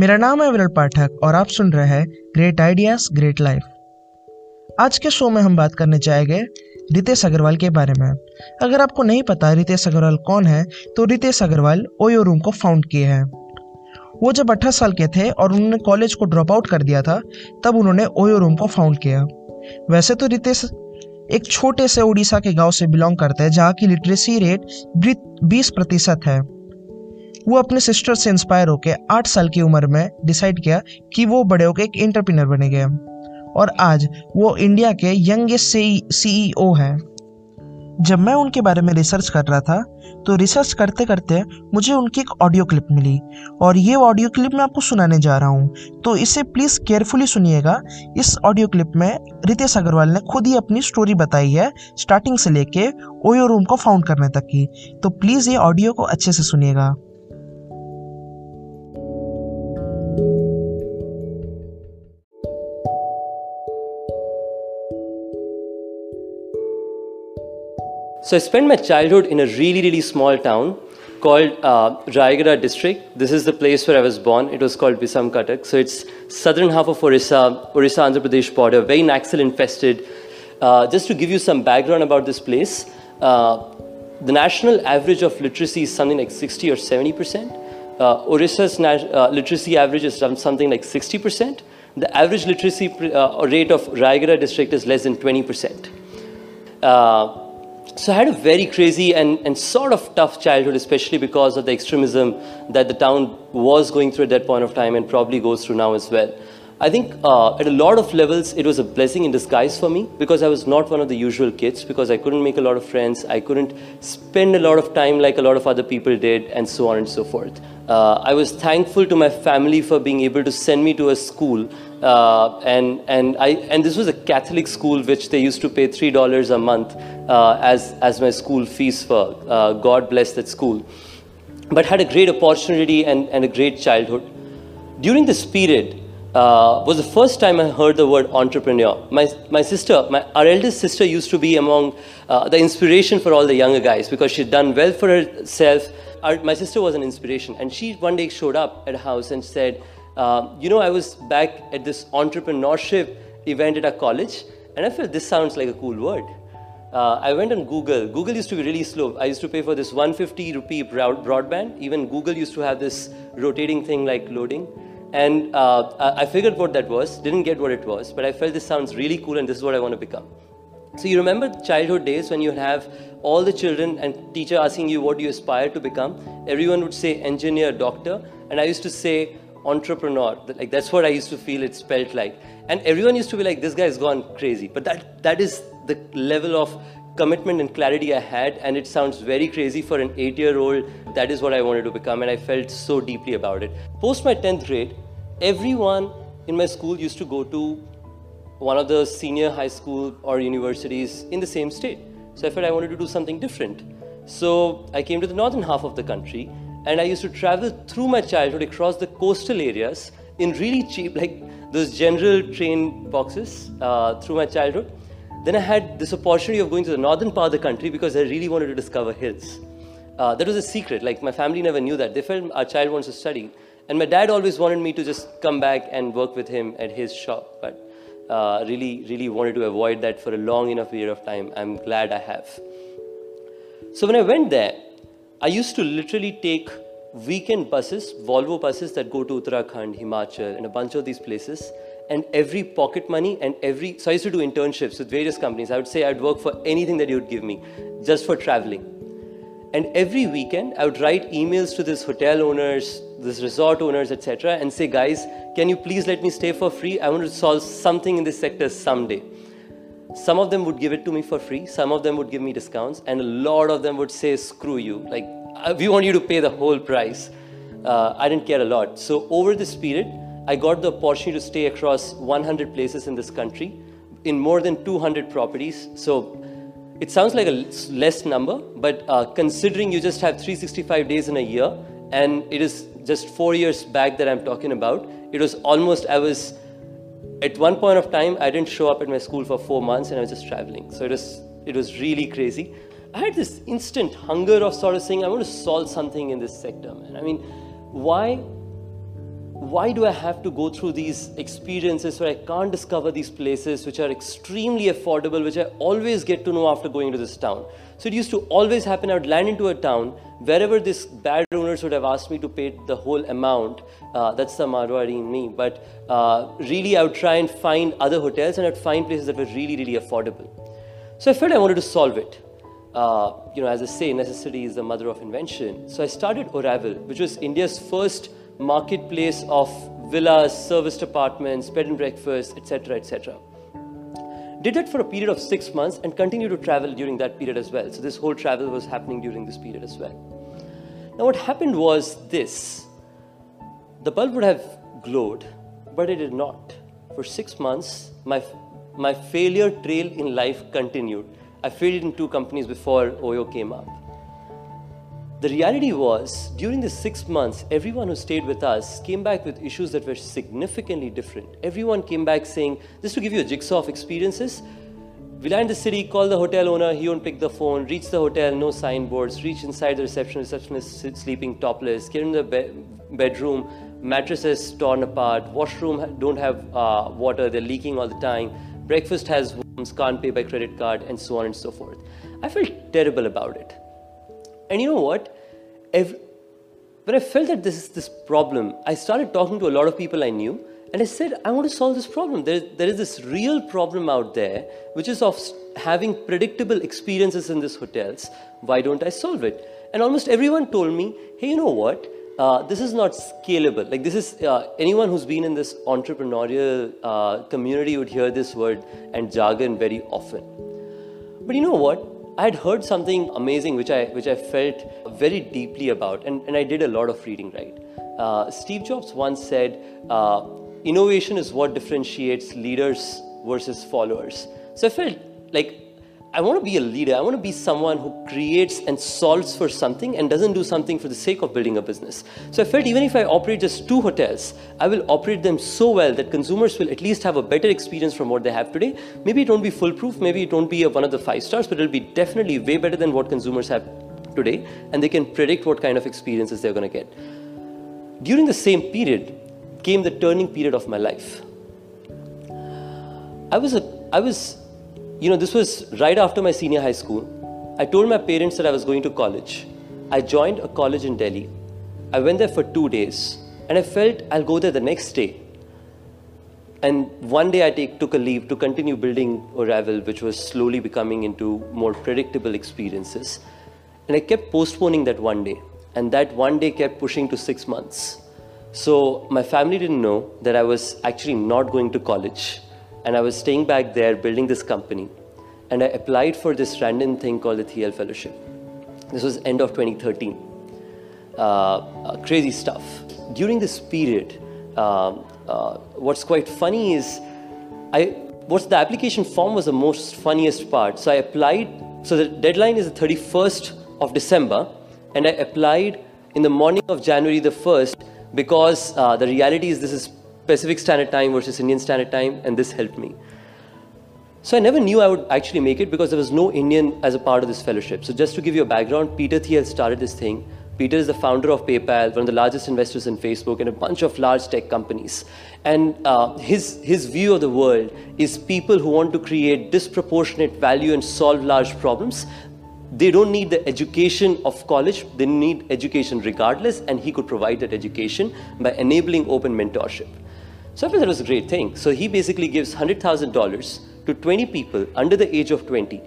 मेरा नाम है विरल पाठक और आप सुन रहे हैं ग्रेट आइडियाज़ ग्रेट लाइफ आज के शो में हम बात करने जाएँगे रितेश अग्रवाल के बारे में। अगर आपको नहीं पता रितेश अग्रवाल कौन है तो रितेश अग्रवाल ओयो रूम को फाउंड किए हैं। वो जब अठारह साल के थे और उन्होंने कॉलेज को ड्रॉप आउट कर दिया था, तब उन्होंने ओयो रूम को फाउंड किया। वैसे तो रितेश एक छोटे से उड़ीसा के गाँव से बिलोंग करते हैं, जहाँ की लिटरेसी रेट बीस प्रतिशत है। वो अपने सिस्टर से इंस्पायर होकर आठ साल की उम्र में डिसाइड किया कि वो बड़े होकर एक एंटरप्रेन्योर बनेंगे और आज वो इंडिया के यंगेस्ट सीईओ है। जब मैं उनके बारे में रिसर्च कर रहा था तो रिसर्च करते करते मुझे उनकी एक ऑडियो क्लिप मिली। और ये ऑडियो क्लिप मैं आपको सुनाने जा रहा हूँ। तो इसे प्लीज़ केयरफुली सुनिएगा। इस ऑडियो क्लिप में रितेश अग्रवाल ने खुद ही अपनी स्टोरी बताई है स्टार्टिंग से लेके ओयो रूम को फाउंड करने तक की। तो प्लीज़ ये ऑडियो को अच्छे से सुनिएगा। So I spent my childhood in a really, really small town called uh, district. This is the place where I was born. It was called Bissam Cuttack. So it's southern half of Orissa, Orissa Andhra Pradesh border, very Naxal infested. Uh, just to give you some background about this place, uh, the national average of literacy is something like 60 or 70 percent. Uh, Orissa's uh, literacy average is something like 60 percent. The average literacy uh, rate of Rayagada district is less than 20 percent. So I had a very crazy and, and sort of tough childhood, especially because of the extremism that the town was going through at that point of time and probably goes through now as well. I think uh, at a lot of levels, it was a blessing in disguise for me because I was not one of the usual kids because I couldn't make a lot of friends. I couldn't spend a lot of time like a lot of other people did and so on and so forth. Uh, I was thankful to my family for being able to send me to a school uh, and, and, I, and this was a Catholic school which they used to pay $3 a month uh, as, as my school fees for. Uh, God bless that school. But had a great opportunity and, and a great childhood. During this period, uh, was the first time I heard the word entrepreneur. My, my sister, my, our eldest sister used to be among uh, the inspiration for all the younger guys because she'd done well for herself. Our, my sister was an inspiration and she one day showed up at a house and said, uh, you know, I was back at this entrepreneurship event at a college and I felt this sounds like a cool word. Uh, I went on Google. Google used to be really slow. I used to pay for this 150 rupee broadband. Even Google used to have this rotating thing like loading. And uh, I figured what that was, didn't get what it was, but I felt this sounds really cool and this is what I want to become. So you remember childhood days when you have all the children and teacher asking you what you aspire to become? Everyone would say engineer, doctor, and I used to say entrepreneur. Like that's what I used to feel it felt like. And everyone used to be like, this guy's gone crazy. But that that is the level of commitment and clarity I had, and it sounds very crazy for an eight year old. That is what I wanted to become, and I felt so deeply about it. Post my 10th grade, everyone in my school used to go to one of the senior high school or universities in the same state. So I felt I wanted to do something different. So I came to the northern half of the country, and I used to travel through my childhood across the coastal areas in really cheap, like those general train boxes uh, through my childhood then I had this opportunity of going to the northern part of the country because I really wanted to discover hills. Uh, that was a secret. Like my family never knew that. They felt our child wants to study. And my dad always wanted me to just come back and work with him at his shop. But uh, really, really wanted to avoid that for a long enough period of time. I'm glad I have. So when I went there, I used to literally take weekend buses, Volvo buses that go to Uttarakhand, Himachal, and a bunch of these places and every pocket money and every, so I used to do internships with various companies. I would say I'd work for anything that you would give me, just for traveling. And every weekend, I would write emails to this hotel owners, this resort owners, etc., and say, guys, can you please let me stay for free? I want to solve something in this sector someday. Some of them would give it to me for free, some of them would give me discounts, and a lot of them would say, screw you. Like, uh, we want you to pay the whole price. Uh, I didn't care a lot. So, over this period, I got the opportunity to stay across 100 places in this country in more than 200 properties. So it sounds like a less number, but uh, considering you just have 365 days in a year, and it is just four years back that I'm talking about, it was almost, I was, at one point of time, I didn't show up at my school for four months and I was just traveling. So it was, it was really crazy. I had this instant hunger of sort of saying, I want to solve something in this sector, man. I mean, why why do I have to go through these experiences where I can't discover these places which are extremely affordable, which I always get to know after going to this town? So it used to always happen, I would land into a town, wherever this bad owners would have asked me to pay the whole amount, uh, that's the Marwari in me, but uh, really I would try and find other hotels and I'd find places that were really, really affordable. So I felt I wanted to solve it. Uh, you know, as I say, necessity is the mother of invention. So I started Oravel, which was India's first marketplace of villas, serviced apartments, bed and breakfast, etc., etc. Did that for a period of six months and continued to travel during that period as well. So this whole travel was happening during this period as well. Now what happened was this. The bulb would have glowed, but it did not. For six months, my, my failure trail in life continued. I failed in two companies before Oyo came up. The reality was, during the six months, everyone who stayed with us came back with issues that were significantly different. Everyone came back saying, just to give you a jigsaw of experiences, we land the city, call the hotel owner, he won't pick the phone, reach the hotel, no signboards, reach inside the reception, receptionist sleeping topless, get in the be bedroom, mattresses torn apart, washroom don't have uh, water, they're leaking all the time, breakfast has worms, can't pay by credit card, and so on and so forth. I felt terrible about it. And you know what? Every, when I felt that this is this problem, I started talking to a lot of people I knew, and I said, I want to solve this problem. There, there is this real problem out there, which is of having predictable experiences in these hotels. Why don't I solve it? And almost everyone told me, hey, you know what? Uh, this is not scalable. Like this is, uh, anyone who's been in this entrepreneurial uh, community would hear this word and jargon very often. But you know what? I had heard something amazing which I, which I felt very deeply about, and, and I did a lot of reading, right? Uh, Steve Jobs once said, uh, innovation is what differentiates leaders versus followers. So I felt like I want to be a leader. I want to be someone who creates and solves for something and doesn't do something for the sake of building a business. So I felt even if I operate just two hotels, I will operate them so well that consumers will at least have a better experience from what they have today. Maybe it won't be foolproof, maybe it won't be one of the five stars, but it'll be definitely way better than what consumers have today. And they can predict what kind of experiences they're going to get. During the same period came the turning period of my life. I was a, I was you know, this was right after my senior high school. I told my parents that I was going to college. I joined a college in Delhi. I went there for two days and I felt I'll go there the next day. And one day I take, took a leave to continue building Oravel, which was slowly becoming into more predictable experiences. And I kept postponing that one day. And that one day kept pushing to six months. So my family didn't know that I was actually not going to college and I was staying back there building this company. And I applied for this random thing called the Thiel Fellowship. This was end of 2013. Uh, uh, crazy stuff. During this period, um, uh, what's quite funny is, I what's the application form was the most funniest part. So I applied. So the deadline is the 31st of December, and I applied in the morning of January the 1st because uh, the reality is this is Pacific Standard Time versus Indian Standard Time, and this helped me. So I never knew I would actually make it because there was no Indian as a part of this fellowship. So just to give you a background, Peter Thiel started this thing. Peter is the founder of PayPal, one of the largest investors in Facebook, and a bunch of large tech companies. And uh, his, his view of the world is people who want to create disproportionate value and solve large problems. They don't need the education of college, they need education regardless, and he could provide that education by enabling open mentorship. So I thought that was a great thing. So he basically gives $100,000 to 20 people under the age of 20.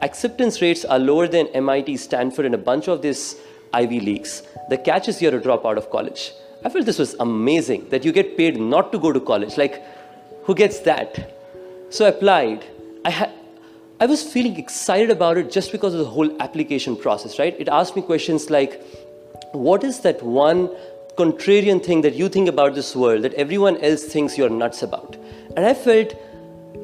Acceptance rates are lower than MIT, Stanford, and a bunch of these Ivy Leagues. The catch is you're a drop out of college. I felt this was amazing that you get paid not to go to college. Like, who gets that? So I applied. I had. I was feeling excited about it just because of the whole application process, right? It asked me questions like, what is that one contrarian thing that you think about this world that everyone else thinks you're nuts about. And I felt,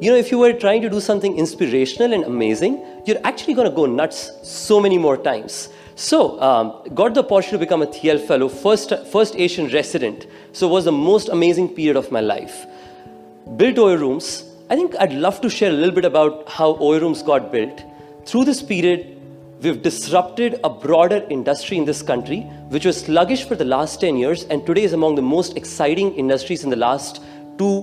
you know, if you were trying to do something inspirational and amazing, you're actually going to go nuts so many more times. So, um, got the opportunity to become a Thiel fellow, first, first Asian resident. So, it was the most amazing period of my life. Built Oyo Rooms. I think I'd love to share a little bit about how Oyo Rooms got built. Through this period, We've disrupted a broader industry in this country, which was sluggish for the last 10 years, and today is among the most exciting industries in the last two,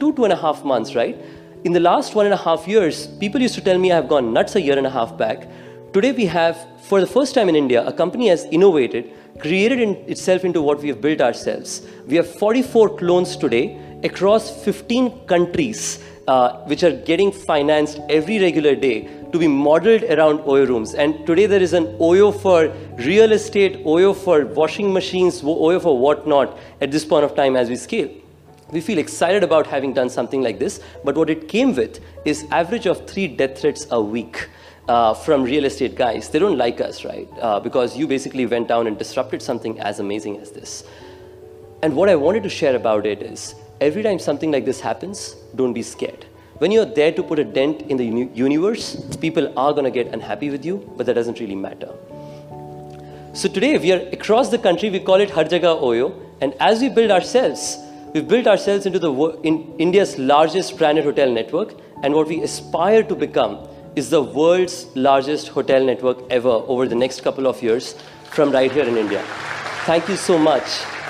two, two and a half months, right? In the last one and a half years, people used to tell me I've gone nuts a year and a half back. Today we have, for the first time in India, a company has innovated, created in itself into what we have built ourselves. We have 44 clones today across 15 countries uh, which are getting financed every regular day to be modeled around Oyo rooms. And today there is an Oyo for real estate, Oyo for washing machines, Oyo for whatnot at this point of time as we scale. We feel excited about having done something like this, but what it came with is average of three death threats a week. Uh, from real estate guys. They don't like us, right? Uh, because you basically went down and disrupted something as amazing as this. And what I wanted to share about it is every time something like this happens, don't be scared. When you're there to put a dent in the uni universe, people are going to get unhappy with you, but that doesn't really matter. So today, we are across the country, we call it Har Jagah Oyo. And as we build ourselves, we've built ourselves into the in India's largest branded hotel network. And what we aspire to become is the world's largest hotel network ever over the next couple of years from right here in India. Thank you so much.